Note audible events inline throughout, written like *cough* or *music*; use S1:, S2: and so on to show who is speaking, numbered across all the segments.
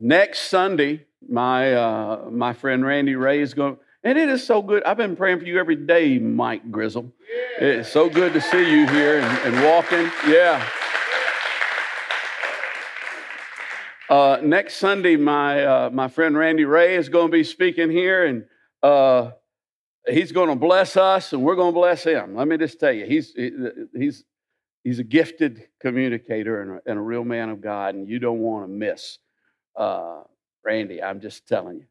S1: next Sunday, my uh, my friend Randy Ray is going, and it is so good. I've been praying for you every day, Mike Grizzle. It's so good to see you here and, and walking. Yeah. Uh, next Sunday, my uh, my friend Randy Ray is going to be speaking here, and uh, he's going to bless us, and we're going to bless him. Let me just tell you, he's he's he's a gifted communicator and a, and a real man of God, and you don't want to miss uh, Randy. I'm just telling you.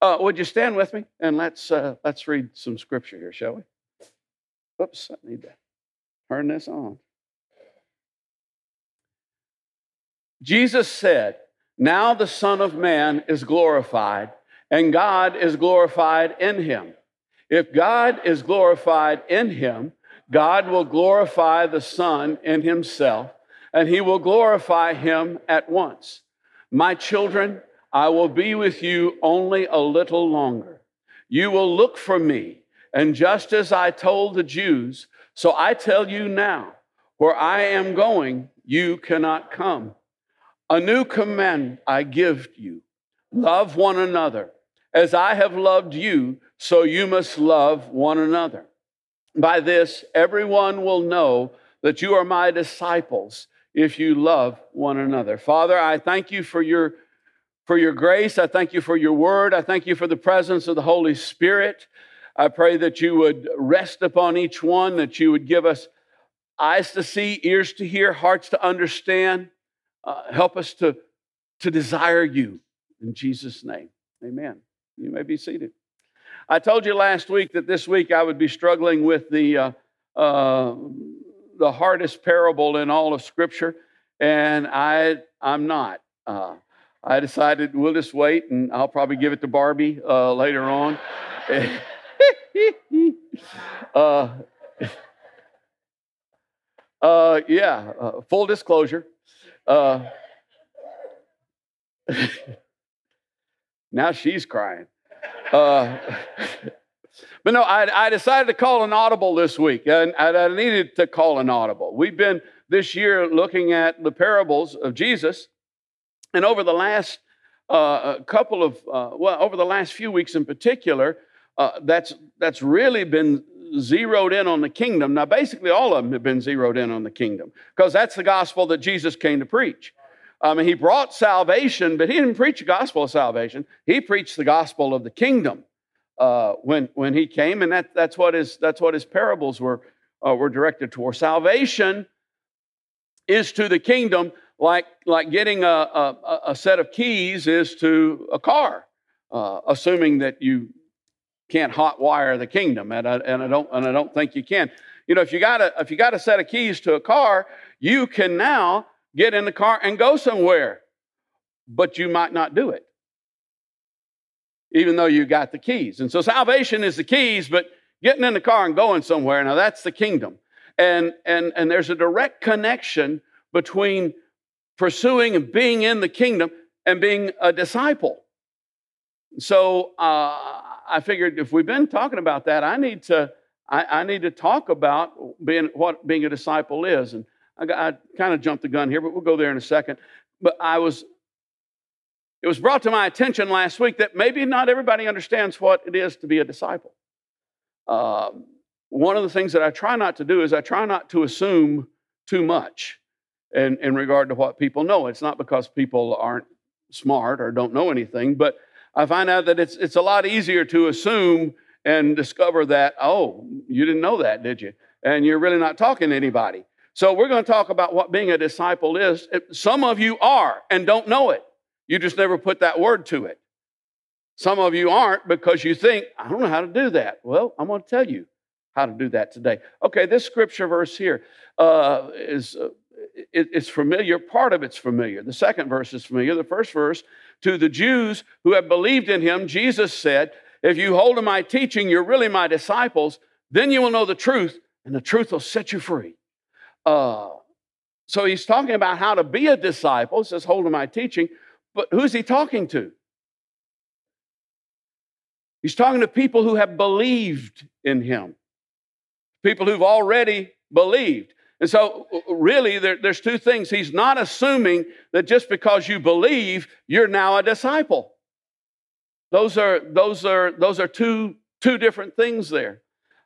S1: Uh, would you stand with me and let's uh, let's read some scripture here, shall we? Oops, I need to turn this on. Jesus said, now the Son of Man is glorified, and God is glorified in him. If God is glorified in him, God will glorify the Son in himself, and he will glorify him at once. My children, I will be with you only a little longer. You will look for me, and just as I told the Jews, so I tell you now, where I am going, you cannot come. A new command I give you love one another. As I have loved you, so you must love one another. By this, everyone will know that you are my disciples if you love one another. Father, I thank you for your, for your grace. I thank you for your word. I thank you for the presence of the Holy Spirit. I pray that you would rest upon each one, that you would give us eyes to see, ears to hear, hearts to understand. Uh, help us to, to desire you. In Jesus' name, amen. You may be seated. I told you last week that this week I would be struggling with the, uh, uh, the hardest parable in all of Scripture, and I, I'm not. Uh, I decided we'll just wait, and I'll probably give it to Barbie uh, later on. *laughs* Uh, uh, yeah, full disclosure. Uh, *laughs* now she's crying. *laughs* But no, I, I, decided to call an audible this week, and I needed to call an audible. We've been this year looking at the parables of Jesus, and over the last uh, couple of, uh, well, over the last few weeks in particular, uh, that's that's really been zeroed in on the kingdom. Now, basically, all of them have been zeroed in on the kingdom because that's the gospel that Jesus came to preach. I mean, he brought salvation, but he didn't preach the gospel of salvation. He preached the gospel of the kingdom uh, when, when he came, and that, that's, what his, that's what his parables were, uh, were directed toward. Salvation is to the kingdom like, like getting a, a, a set of keys is to a car, uh, assuming that you can't hot wire the kingdom, and I, and I don't and I don't think you can. You know, if you got a if you got a set of keys to a car, you can now get in the car and go somewhere, but you might not do it, even though you got the keys. And so salvation is the keys, but getting in the car and going somewhere now that's the kingdom. And and and there's a direct connection between pursuing and being in the kingdom and being a disciple. So uh, I figured if we've been talking about that, I need to I, I need to talk about being what being a disciple is. And I, I kind of jumped the gun here, but we'll go there in a second. But I was it was brought to my attention last week that maybe not everybody understands what it is to be a disciple. Uh, one of the things that I try not to do is I try not to assume too much in, in regard to what people know. It's not because people aren't smart or don't know anything, but I find out that it's, it's a lot easier to assume and discover that, oh, you didn't know that, did you? And you're really not talking to anybody. So we're going to talk about what being a disciple is. Some of you are and don't know it. You just never put that word to it. Some of you aren't because you think, I don't know how to do that. Well, I'm going to tell you how to do that today. Okay, this scripture verse here uh, is uh, it, it's familiar. Part of it's familiar. The second verse is familiar. The first verse, to the Jews who have believed in him, Jesus said, If you hold to my teaching, you're really my disciples, then you will know the truth, and the truth will set you free. Uh, so he's talking about how to be a disciple. He says, Hold to my teaching. But who's he talking to? He's talking to people who have believed in him, people who've already believed. And so, really, there, there's two things. He's not assuming that just because you believe, you're now a disciple. Those are, those are, those are two, two different things there.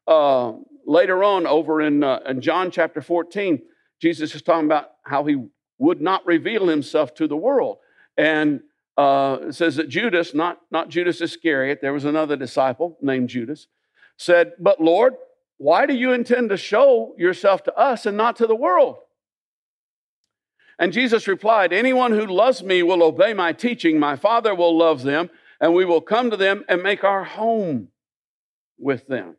S1: Uh, later on, over in, uh, in John chapter 14, Jesus is talking about how he would not reveal himself to the world. And uh, says that Judas, not, not Judas Iscariot, there was another disciple named Judas, said, But Lord, why do you intend to show yourself to us and not to the world? And Jesus replied, Anyone who loves me will obey my teaching. My Father will love them, and we will come to them and make our home with them.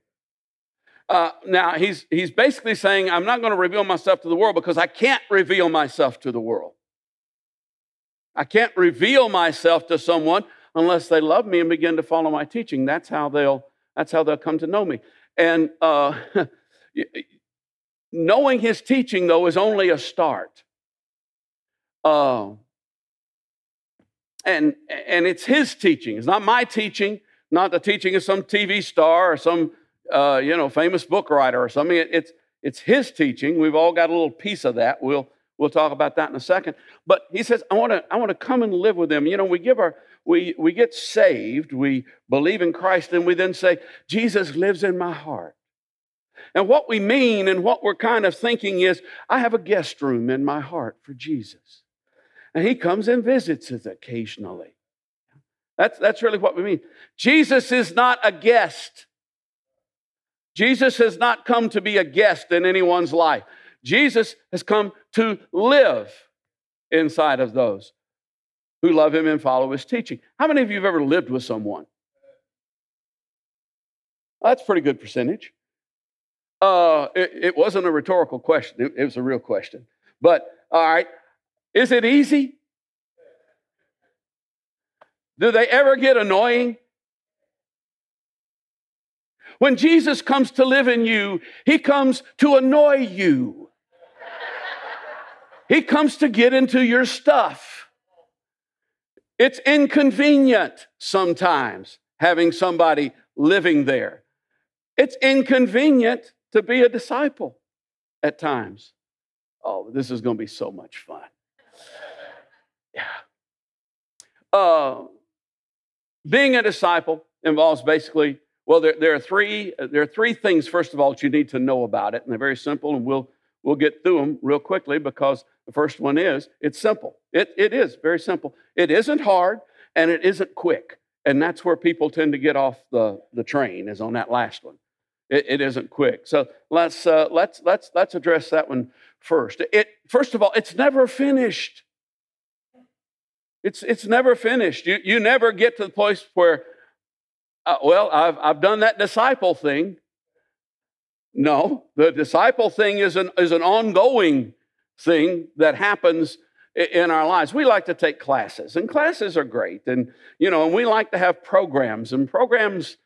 S1: Uh, now, he's, he's basically saying, I'm not going to reveal myself to the world because I can't reveal myself to the world. I can't reveal myself to someone unless they love me and begin to follow my teaching. That's how they'll, that's how they'll come to know me. And uh, *laughs* knowing his teaching, though, is only a start. Uh, and, and it's his teaching. It's not my teaching, not the teaching of some TV star or some uh, you know famous book writer or something. It, it's it's his teaching. We've all got a little piece of that. We'll we'll talk about that in a second. But he says, I want to I want to come and live with them. You know, we give our we we get saved, we believe in Christ, and we then say, Jesus lives in my heart. And what we mean and what we're kind of thinking is, I have a guest room in my heart for Jesus. And he comes and visits us occasionally. That's, that's really what we mean. Jesus is not a guest. Jesus has not come to be a guest in anyone's life. Jesus has come to live inside of those who love him and follow his teaching. How many of you have ever lived with someone? That's a pretty good percentage. Uh, it, it, wasn't a rhetorical question, it, it was a real question. But, all right, is it easy? Do they ever get annoying? When Jesus comes to live in you, he comes to annoy you. He comes to get into your stuff. It's inconvenient sometimes having somebody living there. It's inconvenient to be a disciple at times. Oh, this is going to be so much fun. Yeah. Uh, being a disciple involves basically, well, there, there, are three, there are three things, first of all, that you need to know about it, and they're very simple, and we'll, we'll get through them real quickly because the first one is it's simple. It, it is very simple. It isn't hard, and it isn't quick. And that's where people tend to get off the, the train, is on that last one. It, it isn't quick. So let's, uh, let's, let's, let's address that one first. It, first of all, it's never finished. It's, it's never finished. You, you never get to the place where, uh, well, I've, I've done that disciple thing. No, the disciple thing is an, is an ongoing thing that happens in our lives. We like to take classes, and classes are great. And, you know, and we like to have programs, and programs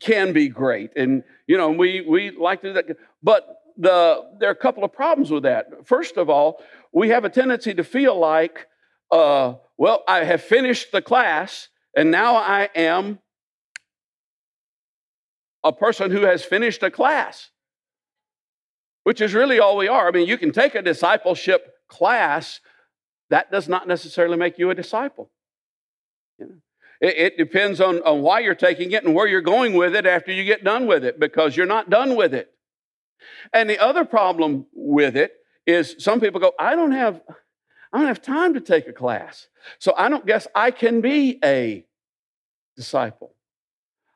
S1: can be great. And, you know, we, we like to do that. But the, there are a couple of problems with that. First of all, we have a tendency to feel like, uh, well, I have finished the class, and now I am a person who has finished a class, which is really all we are. I mean, you can take a discipleship class, that does not necessarily make you a disciple. You know? It, it depends on, on why you're taking it and where you're going with it after you get done with it, because you're not done with it. And the other problem with it is some people go, I don't have, I don't have time to take a class. So I don't guess I can be a disciple.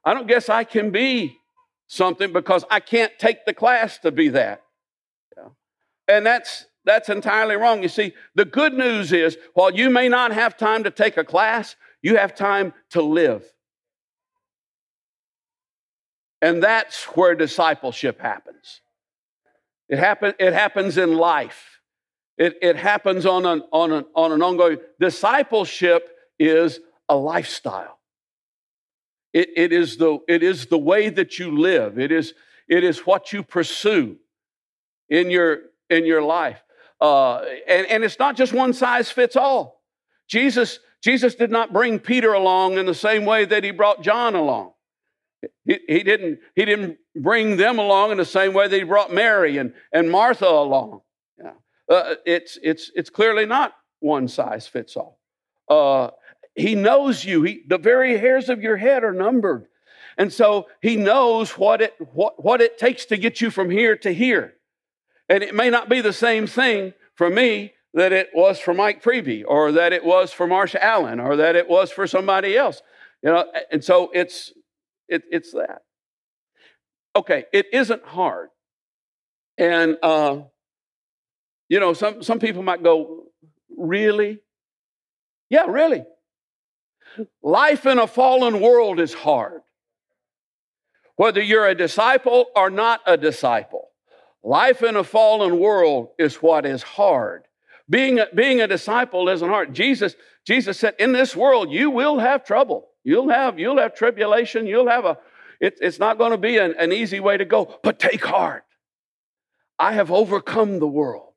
S1: I don't guess I can be something because I can't take the class to be that. And that's that's entirely wrong. You see, the good news is while you may not have time to take a class, you have time to live. And that's where discipleship happens. It, happen, it happens in life. It, it happens on an, on, an, on an ongoing. Discipleship is a lifestyle. It, it, is the, it is the way that you live. It is, it is what you pursue in your, in your life. Uh, and, and it's not just one size fits all. Jesus Jesus did not bring Peter along in the same way that he brought John along. He, he, didn't, he didn't bring them along in the same way that he brought Mary and, and Martha along. Yeah. Uh, it's, it's, it's clearly not one size fits all. Uh, he knows you. He, the very hairs of your head are numbered. And so he knows what it, what, what it takes to get you from here to here. And it may not be the same thing for me that it was for Mike Preby or that it was for Marsha Allen or that it was for somebody else. You know, and so it's it, it's that. Okay, it isn't hard. And uh, you know, some some people might go, really? Yeah, really. Life in a fallen world is hard. Whether you're a disciple or not a disciple. Life in a fallen world is what is hard. Being a, being a disciple isn't hard. Jesus, Jesus said, in this world, you will have trouble. You'll have, you'll have tribulation. You'll have a, it, it's not going to be an, an easy way to go, but take heart. I have overcome the world.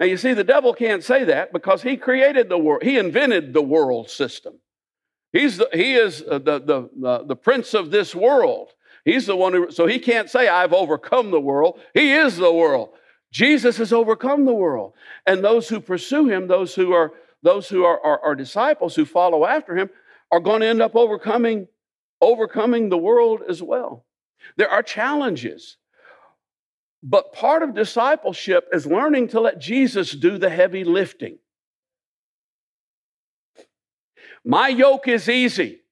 S1: Now, you see, the devil can't say that because he created the world, he invented the world system. He's the, he is uh, the, the, the, the prince of this world. He's the one who, so he can't say, I've overcome the world. He is the world. Jesus has overcome the world. And those who pursue him, those who are, those who are, are, are disciples who follow after him, are going to end up overcoming, overcoming the world as well. There are challenges. But part of discipleship is learning to let Jesus do the heavy lifting. My yoke is easy.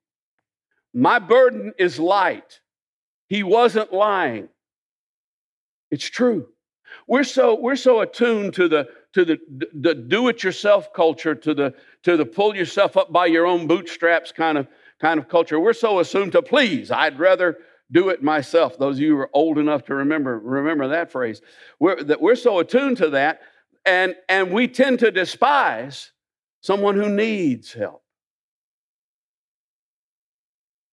S1: My burden is light. He wasn't lying. It's true. We're so, we're so attuned to the, to the, the do-it-yourself culture, to the, to the pull yourself up by your own bootstraps kind of, kind of culture. We're so assumed to please. I'd rather do it myself. Those of you who are old enough to remember, remember that phrase. We're, that we're so attuned to that, and, and we tend to despise someone who needs help.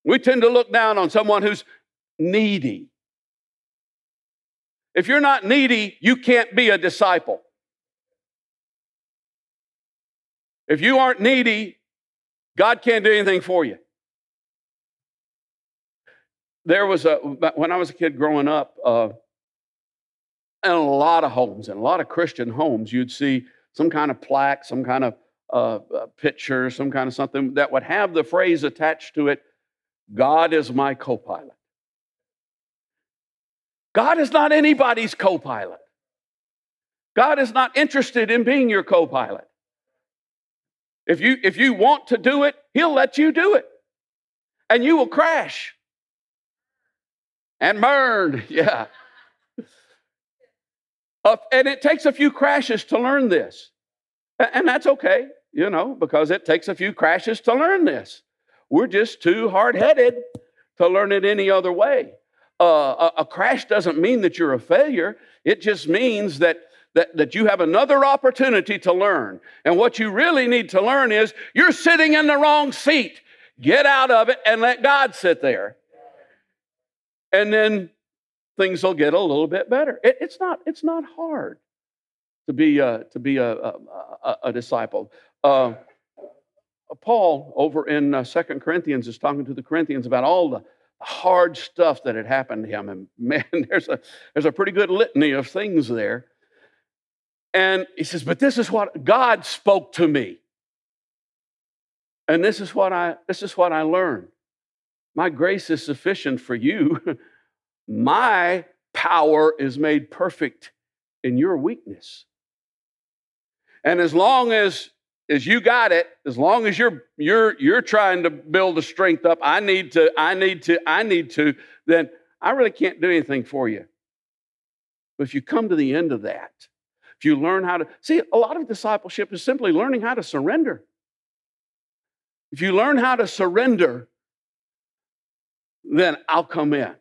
S1: We tend to look down on someone who's needy. If you're not needy, you can't be a disciple. If you aren't needy, God can't do anything for you. There was a, when I was a kid growing up, uh, in a lot of homes, in a lot of Christian homes, you'd see some kind of plaque, some kind of uh, picture, some kind of something that would have the phrase attached to it God is my co pilot. God is not anybody's co pilot. God is not interested in being your co pilot. If you, if you want to do it, He'll let you do it. And you will crash and burn. *laughs* Yeah. Uh, and it takes a few crashes to learn this. And that's okay, you know, because it takes a few crashes to learn this. We're just too hard headed to learn it any other way uh, a, a crash doesn't mean that you're a failure. It just means that that, that you have another opportunity to learn. And what you really need to learn is you're sitting in the wrong seat. Get out of it and let God sit there. And then things will get a little bit better. It, it's, not, it's not hard to be, a, to be a, a, a disciple. Uh, Paul over in uh, Second Corinthians is talking to the Corinthians about all the hard stuff that had happened to him. And *laughs* man, there's a, there's a pretty good litany of things there. And he says, But this is what God spoke to me. And this is what I, this is what I learned. My grace is sufficient for you. *laughs* My power is made perfect in your weakness. And as long as is you got it. As long as you're you're you're trying to build the strength up i need to i need to i need to then i really can't do anything for you. But if you come to the end of that if you learn how to see a lot of discipleship is simply learning how to surrender. If you learn how to surrender then i'll come in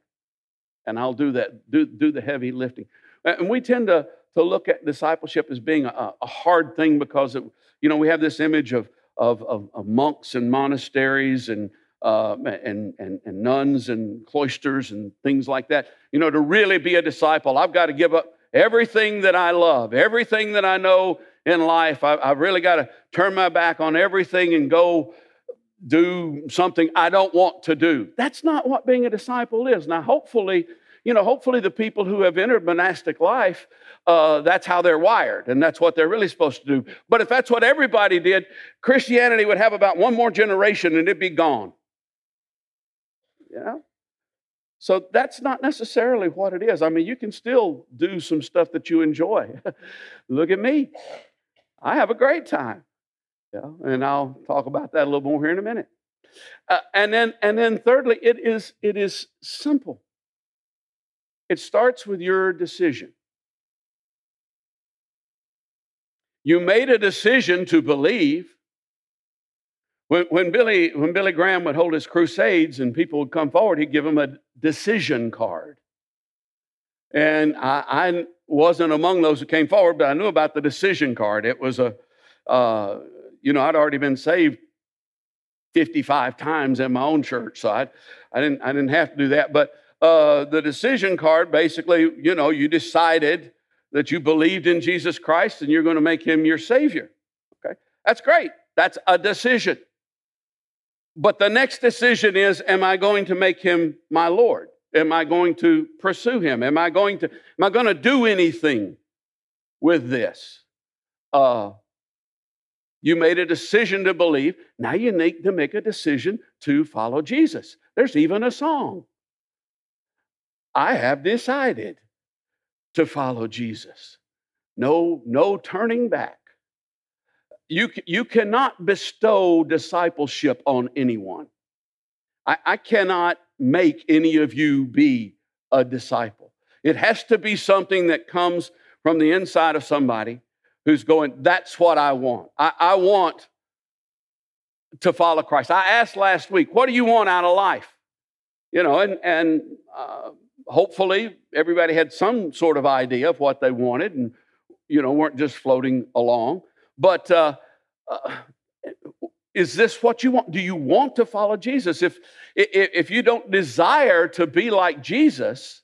S1: and i'll do that do, do the heavy lifting. And we tend to to look at discipleship as being a, a hard thing because it, you know we have this image of of, of, of monks and monasteries and, uh, and, and, and nuns and cloisters and things like that. You know, to really be a disciple, I've got to give up everything that I love, everything that I know in life. I, have really got to turn my back on everything and go do something I don't want to do. That's not what being a disciple is. Now, hopefully, you know, hopefully the people who have entered monastic life, uh, that's how they're wired and that's what they're really supposed to do. But if that's what everybody did, Christianity would have about one more generation and it'd be gone. You know? So that's not necessarily what it is. I mean, you can still do some stuff that you enjoy. *laughs* Look at me. I have a great time. Yeah, and I'll talk about that a little more here in a minute. Uh, and then, and then, thirdly, it is it is simple. It starts with your decision. You made a decision to believe. When, when, Billy, when Billy Graham would hold his crusades and people would come forward, he'd give them a decision card. And I, I wasn't among those who came forward, but I knew about the decision card. It was a, uh, you know, I'd already been saved 55 times in my own church, so I, I, didn't, I didn't have to do that. But uh, the decision card basically, you know, you decided that you believed in Jesus Christ and you're going to make him your Savior. Okay, that's great. That's a decision. But the next decision is Am I going to make him my Lord? Am I going to pursue him? Am I going to, am I going to do anything with this? Uh, you made a decision to believe. Now you need to make a decision to follow Jesus. There's even a song. I have decided to follow Jesus. No, no turning back. You, you cannot bestow discipleship on anyone. I, I cannot make any of you be a disciple. It has to be something that comes from the inside of somebody who's going, That's what I want. I, I want to follow Christ. I asked last week, What do you want out of life? You know, and, and uh, hopefully everybody had some sort of idea of what they wanted and, you know, weren't just floating along. But uh, uh, is this what you want? Do you want to follow Jesus? If, if you don't desire to be like Jesus,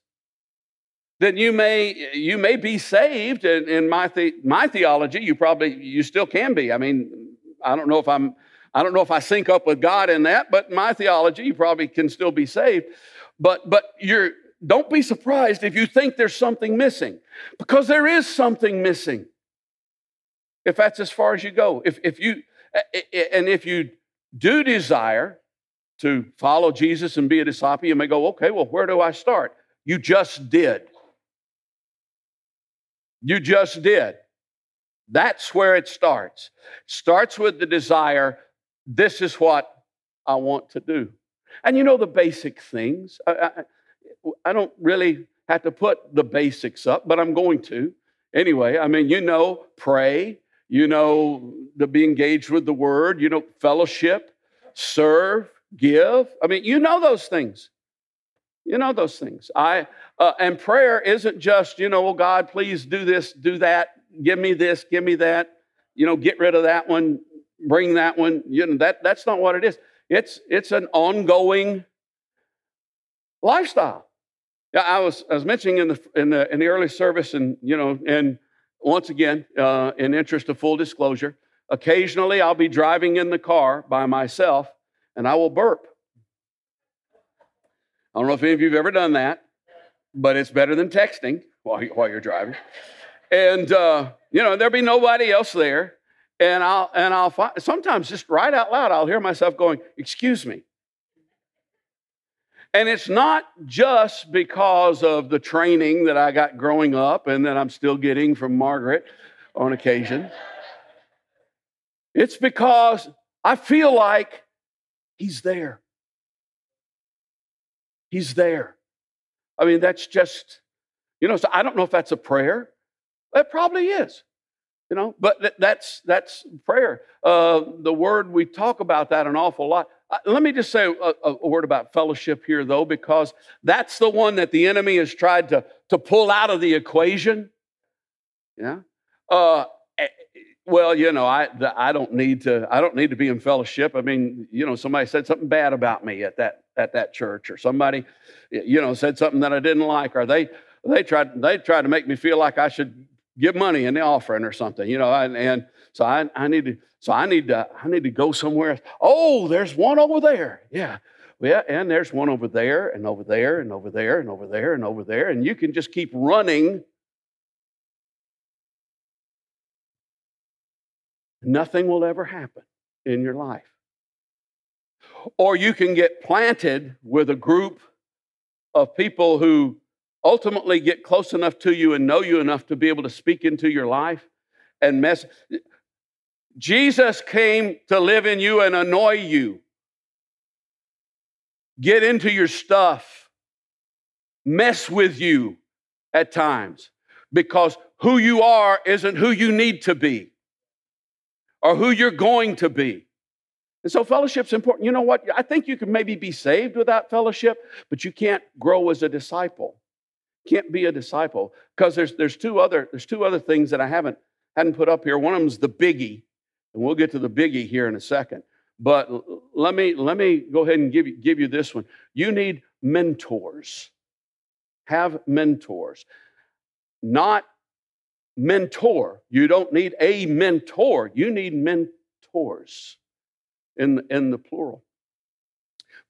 S1: then you may you may be saved and in my the, my theology you probably you still can be i mean i don't know if i'm i don't know if i sync up with god in that but my theology you probably can still be saved but but you're don't be surprised if you think there's something missing because there is something missing if that's as far as you go if if you and if you do desire to follow jesus and be a disciple you may go okay well where do i start you just did you just did. That's where it starts. Starts with the desire, this is what I want to do. And you know the basic things. I, I, I don't really have to put the basics up, but I'm going to. Anyway, I mean, you know, pray, you know, to be engaged with the word, you know, fellowship, serve, give. I mean, you know those things. You know those things. I uh, and prayer isn't just you know, oh God, please do this, do that, give me this, give me that. You know, get rid of that one, bring that one. You know that that's not what it is. It's it's an ongoing lifestyle. Yeah, I was I was mentioning in the in the in the early service, and you know, and once again, uh, in interest of full disclosure, occasionally I'll be driving in the car by myself, and I will burp. I don't know if any of you have ever done that, but it's better than texting while, while you're driving. And, uh, you know, there'll be nobody else there. And I'll, and I'll find, sometimes just right out loud, I'll hear myself going, Excuse me. And it's not just because of the training that I got growing up and that I'm still getting from Margaret on occasion. It's because I feel like he's there. He's there. I mean, that's just, you know, so I don't know if that's a prayer. That probably is, you know, but that's that's prayer. Uh, the word we talk about that an awful lot. Uh, let me just say a, a, word about fellowship here, though, because that's the one that the enemy has tried to to pull out of the equation. Yeah. Uh, eh, well, you know, I I don't need to I don't need to be in fellowship. I mean, you know, somebody said something bad about me at that at that church, or somebody, you know, said something that I didn't like, or they they tried they tried to make me feel like I should give money in the offering or something, you know, and, and so I, I need to, so I need to, I need to go somewhere. Oh, there's one over there. Yeah. Yeah, and there's one over there and over there and over there and over there and over there. And you can just keep running. Nothing will ever happen in your life. Or you can get planted with a group of people who ultimately get close enough to you and know you enough to be able to speak into your life and mess. Jesus came to live in you and annoy you get into your stuff, mess with you at times because who you are isn't who you need to be or who you're going to be. And so fellowship's important. You know what? I think you can maybe be saved without fellowship, but you can't grow as a disciple. Can't be a disciple because there's there's two other there's two other things that I haven't hadn't put up here. One of them's the biggie, and we'll get to the biggie here in a second. But let me let me go ahead and give you, give you this one. You need mentors. Have mentors. Not mentor. You don't need a mentor. You need mentors in, in the plural.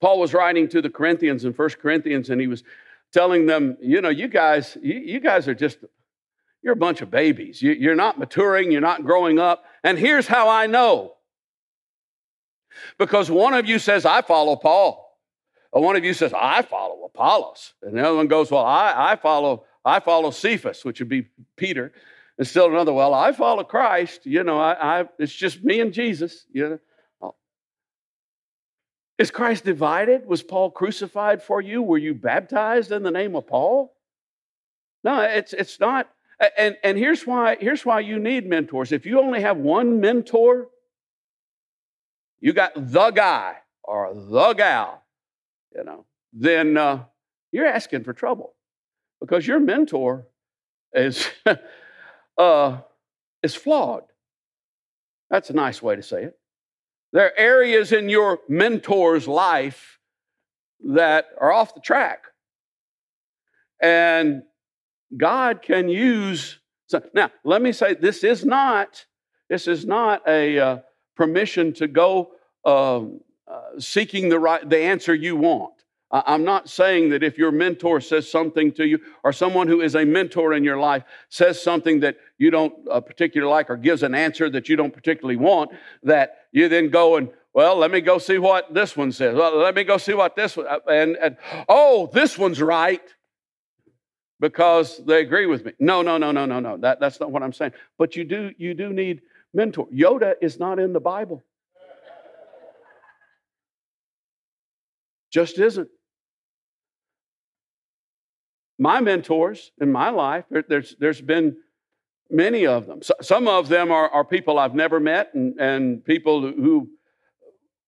S1: Paul was writing to the Corinthians in First Corinthians, and he was telling them, you know, you guys, you, you guys are just, you're a bunch of babies. You, you're not maturing, you're not growing up. And here's how I know because one of you says, I follow Paul. Or one of you says, I follow Apollos. And the other one goes, Well, I, I follow, I follow Cephas, which would be Peter. And still another, well, I follow Christ. You know, I, I it's just me and Jesus. You know. Is Christ divided? Was Paul crucified for you? Were you baptized in the name of Paul? No, it's it's not. And and here's why here's why you need mentors. If you only have one mentor, you got the guy or the gal, you know, then uh, you're asking for trouble because your mentor is *laughs* uh, is flawed. That's a nice way to say it. There are areas in your mentor's life that are off the track, and God can use. So, now, let me say this is not this is not a uh, permission to go um, uh, seeking the right the answer you want. I'm not saying that if your mentor says something to you, or someone who is a mentor in your life says something that you don't uh, particularly like, or gives an answer that you don't particularly want, that you then go and, well, let me go see what this one says. Well, let me go see what this one, uh, and, and oh, this one's right because they agree with me. No, no, no, no, no, no. That, that's not what I'm saying. But you do, you do need mentor. Yoda is not in the Bible. Just isn't. My mentors in my life, there's, there's been many of them. some of them are, are people I've never met and, and people who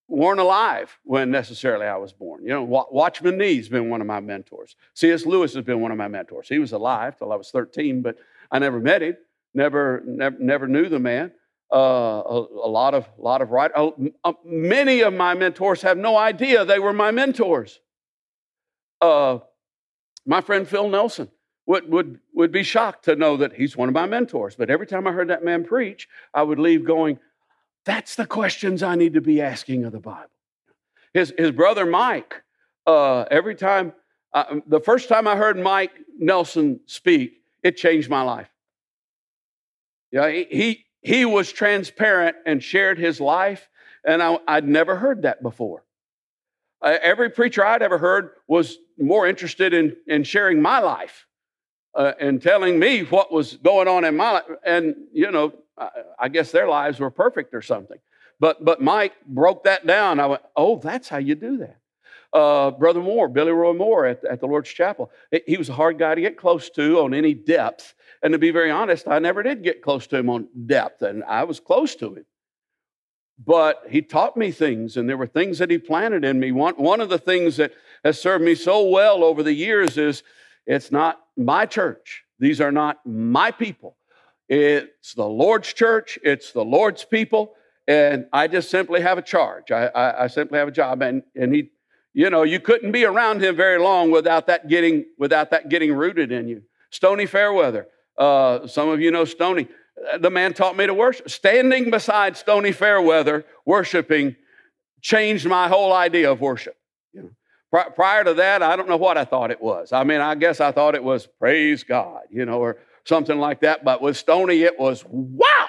S1: weren't alive when necessarily I was born. You know, Watchman Nee's been one of my mentors. C.S. Lewis has been one of my mentors. He was alive till I was 13, but I never met him, never, never, never knew the man uh, a, a, lot of lot of right. Uh, uh, many of my mentors have no idea they were my mentors. My friend Phil Nelson would, would, would be shocked to know that he's one of my mentors. But every time I heard that man preach, I would leave going, that's the questions I need to be asking of the Bible. His, his brother Mike, uh, every time, uh, the first time I heard Mike Nelson speak, it changed my life. Yeah, he, he he was transparent and shared his life, and I, would never heard that before. Uh, every preacher I'd ever heard was more interested in, in sharing my life uh, and telling me what was going on in my life. And, you know, I, I guess their lives were perfect or something. But, but Mike broke that down. I went, oh, that's how you do that. Uh, Brother Moore, Billy Roy Moore at, at the Lord's Chapel. He was a hard guy to get close to on any depth and to be very honest, I never did get close to him on depth, and I was close to him. But he taught me things, and there were things that he planted in me. One, one of the things that has served me so well over the years is it's not my church. These are not my people. It's the Lord's church, it's the Lord's people, and I just simply have a charge. I, I, I simply have a job. And, and he, you know, you couldn't be around him very long without that getting, without that getting rooted in you. Stony Fairweather, Uh, some of you know Stony. The man taught me to worship. Standing beside Stony Fairweather, worshiping, changed my whole idea of worship. You know, pri- prior to that, I don't know what I thought it was. I mean, I guess I thought it was praise God, you know, or something like that. But with Stony, it was wow.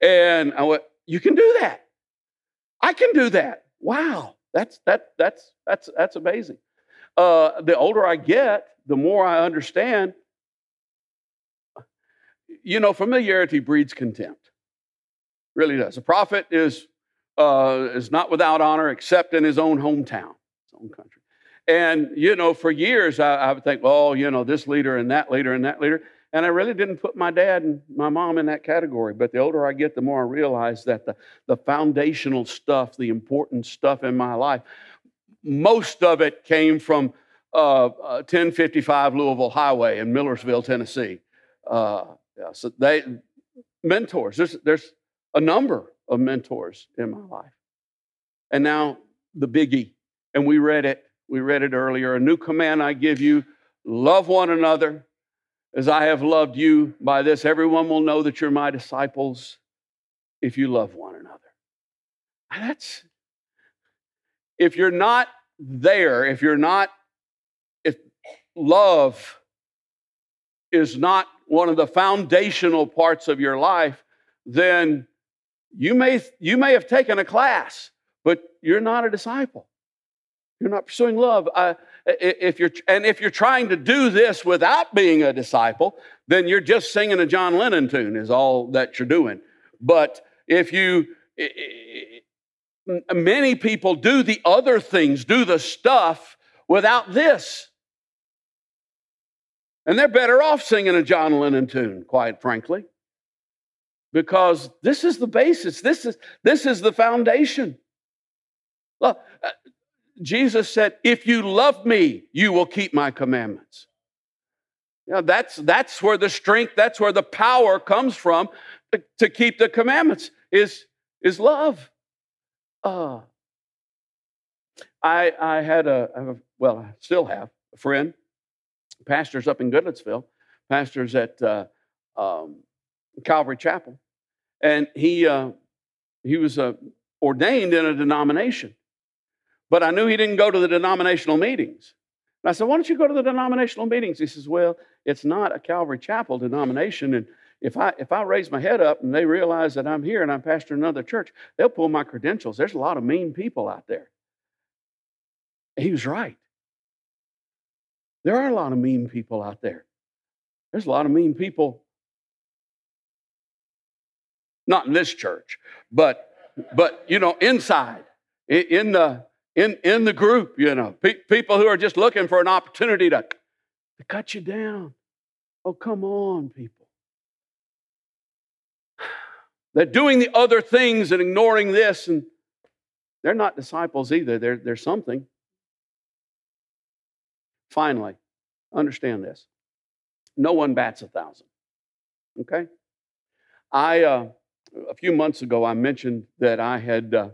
S1: And I went, you can do that. I can do that. Wow. That's that that's that's that's amazing. Uh, the older I get, the more I understand. You know, familiarity breeds contempt. Really does. A prophet is uh, is not without honor except in his own hometown, his own country. And you know, for years I, I would think, well, you know, this leader and that leader and that leader. And I really didn't put my dad and my mom in that category. But the older I get, the more I realize that the, the foundational stuff, the important stuff in my life, most of it came from uh, uh, 1055 Louisville Highway in Millersville, Tennessee. Uh, yeah, so they mentors. There's there's a number of mentors in my life, and now the biggie. And we read it. We read it earlier. A new command I give you: love one another as I have loved you. By this, everyone will know that you're my disciples if you love one another. That's if you're not there, if you're not, if love is not one of the foundational parts of your life, then you may, you may have taken a class, but you're not a disciple. You're not pursuing love. If you're, and if you're trying to do this without being a disciple, then you're just singing a John Lennon tune, is all that you're doing. But if you, many people do the other things, do the stuff without this. And they're better off singing a John Lennon tune, quite frankly, because this is the basis. This is, this is the foundation. Look, uh, Jesus said, If you love me, you will keep my commandments. You know, that's, that's where the strength, that's where the power comes from to, to keep the commandments, is, is love. Uh, I, I had a, a, well, I still have a friend, pastors up in Goodlettsville, pastors at uh, um, Calvary Chapel, and he uh, he was uh, ordained in a denomination, but I knew he didn't go to the denominational meetings. And I said, "Why don't you go to the denominational meetings?" He says, "Well, it's not a Calvary Chapel denomination, and if I if I raise my head up and they realize that I'm here and I'm pastoring another church, they'll pull my credentials. There's a lot of mean people out there. he was right. There are a lot of mean people out there. There's a lot of mean people, not in this church, but but you know, inside, in the in in the group, you know, pe- people who are just looking for an opportunity to, to cut you down. Oh, come on, people. They're doing the other things and ignoring this, and they're not disciples either. They're, they're something. Finally, understand this no one bats a thousand. Okay? I, uh, a few months ago, I mentioned that I had uh,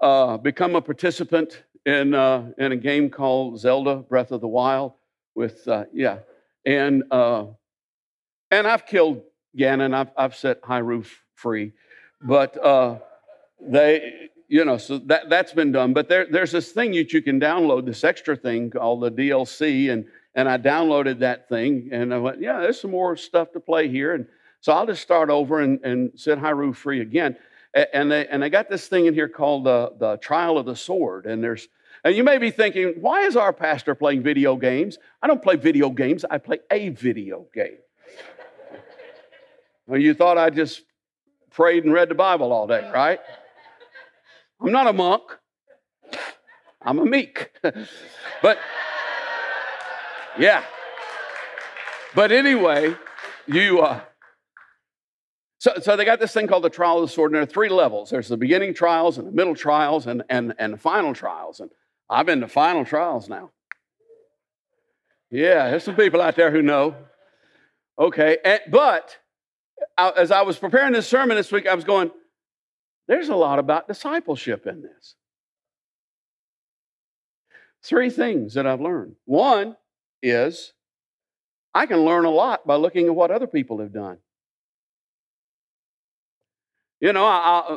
S1: uh, become a participant in, uh, in a game called Zelda Breath of the Wild with, uh, yeah, and, uh, and I've killed Ganon, I've, I've set Hyrule free. But uh, they, you know, so that, that's been done. But there, there's this thing that you can download, this extra thing called the DLC. And, and I downloaded that thing and I went, yeah, there's some more stuff to play here. And so I'll just start over and, and set Hyrule free again. And they, and they got this thing in here called the, the Trial of the Sword. And there's, and you may be thinking, why is our pastor playing video games? I don't play video games, I play a video game. well, you thought I just prayed and read the Bible all day, right? I'm not a monk. I'm a meek. *laughs* but yeah. But anyway, you uh so, so they got this thing called the trial of the sword, and there are three levels. There's the beginning trials and the middle trials and, and, and the final trials. And I've been to final trials now. Yeah, there's some people out there who know. Okay, and, but as I was preparing this sermon this week, I was going, there's a lot about discipleship in this. Three things that I've learned. One is I can learn a lot by looking at what other people have done. You know, I, I,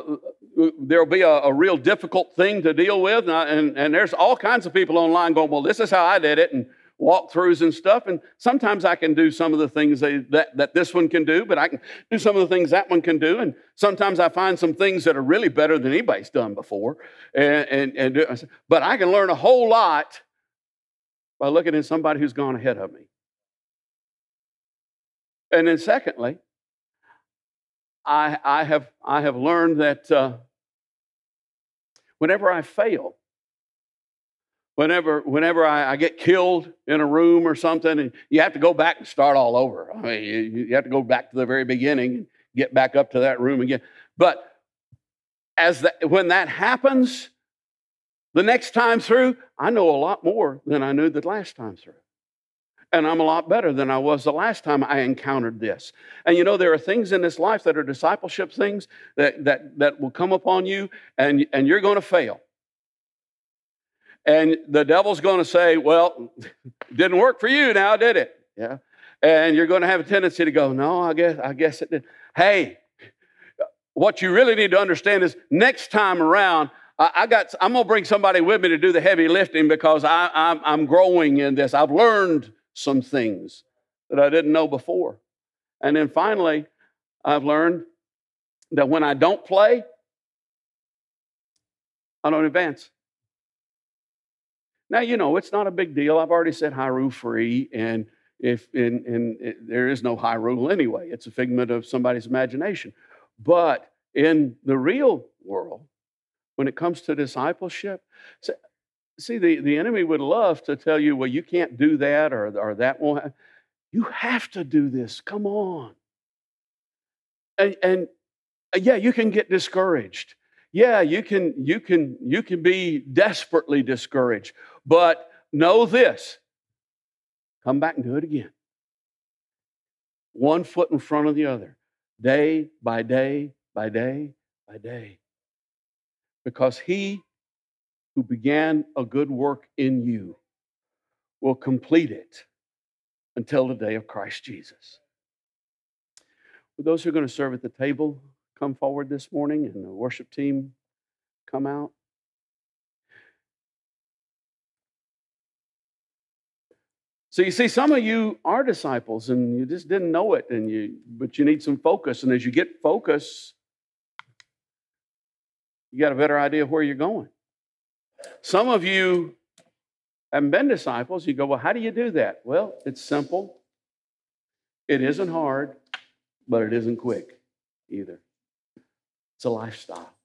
S1: uh, there'll be a, a, real difficult thing to deal with, and, I, and, and there's all kinds of people online going, "Well, this is how I did it," and walkthroughs and stuff. And sometimes I can do some of the things that, that this one can do, but I can do some of the things that one can do. And sometimes I find some things that are really better than anybody's done before. And, and, and but I can learn a whole lot by looking at somebody who's gone ahead of me. And then, secondly, I, I, have, I have learned that uh, whenever I fail, whenever, whenever I, I, get killed in a room or something, and you have to go back and start all over. I mean, you, you have to go back to the very beginning and get back up to that room again. But as when that happens, the next time through, I know a lot more than I knew the last time through. And I'm a lot better than I was the last time I encountered this. And you know, there are things in this life that are discipleship things that, that, that will come upon you, and, and you're going to fail. And the devil's going to say, Well, didn't work for you now, did it? Yeah. And you're going to have a tendency to go, No, I guess, I guess it did. Hey, what you really need to understand is next time around, I, got, I'm going to bring somebody with me to do the heavy lifting because I, I'm, I'm growing in this. I've learned some things that I didn't know before. And then finally, I've learned that when I don't play, I don't advance. Now, you know, it's not a big deal. I've already said rule free, and if in, in, there is no rule anyway, it's a figment of somebody's imagination. But in the real world, when it comes to discipleship, see, the, the enemy would love to tell you, well, you can't do that or, or that won't. You have to do this. Come on. And, and uh, yeah, you can get discouraged. Yeah, you can, you can, you can be desperately discouraged. But know this come back and do it again. One foot in front of the other, day by day by day by day. Because he who began a good work in you will complete it until the day of Christ Jesus. For those who are going to serve at the table, come forward this morning and the worship team come out. So you see, some of you are disciples and you just didn't know it, and you but you need some focus. And as you get focus, you got a better idea of where you're going. Some of you haven't been disciples. You go, well, how do you do that? Well, it's simple. It isn't hard, but it isn't quick either. It's a lifestyle.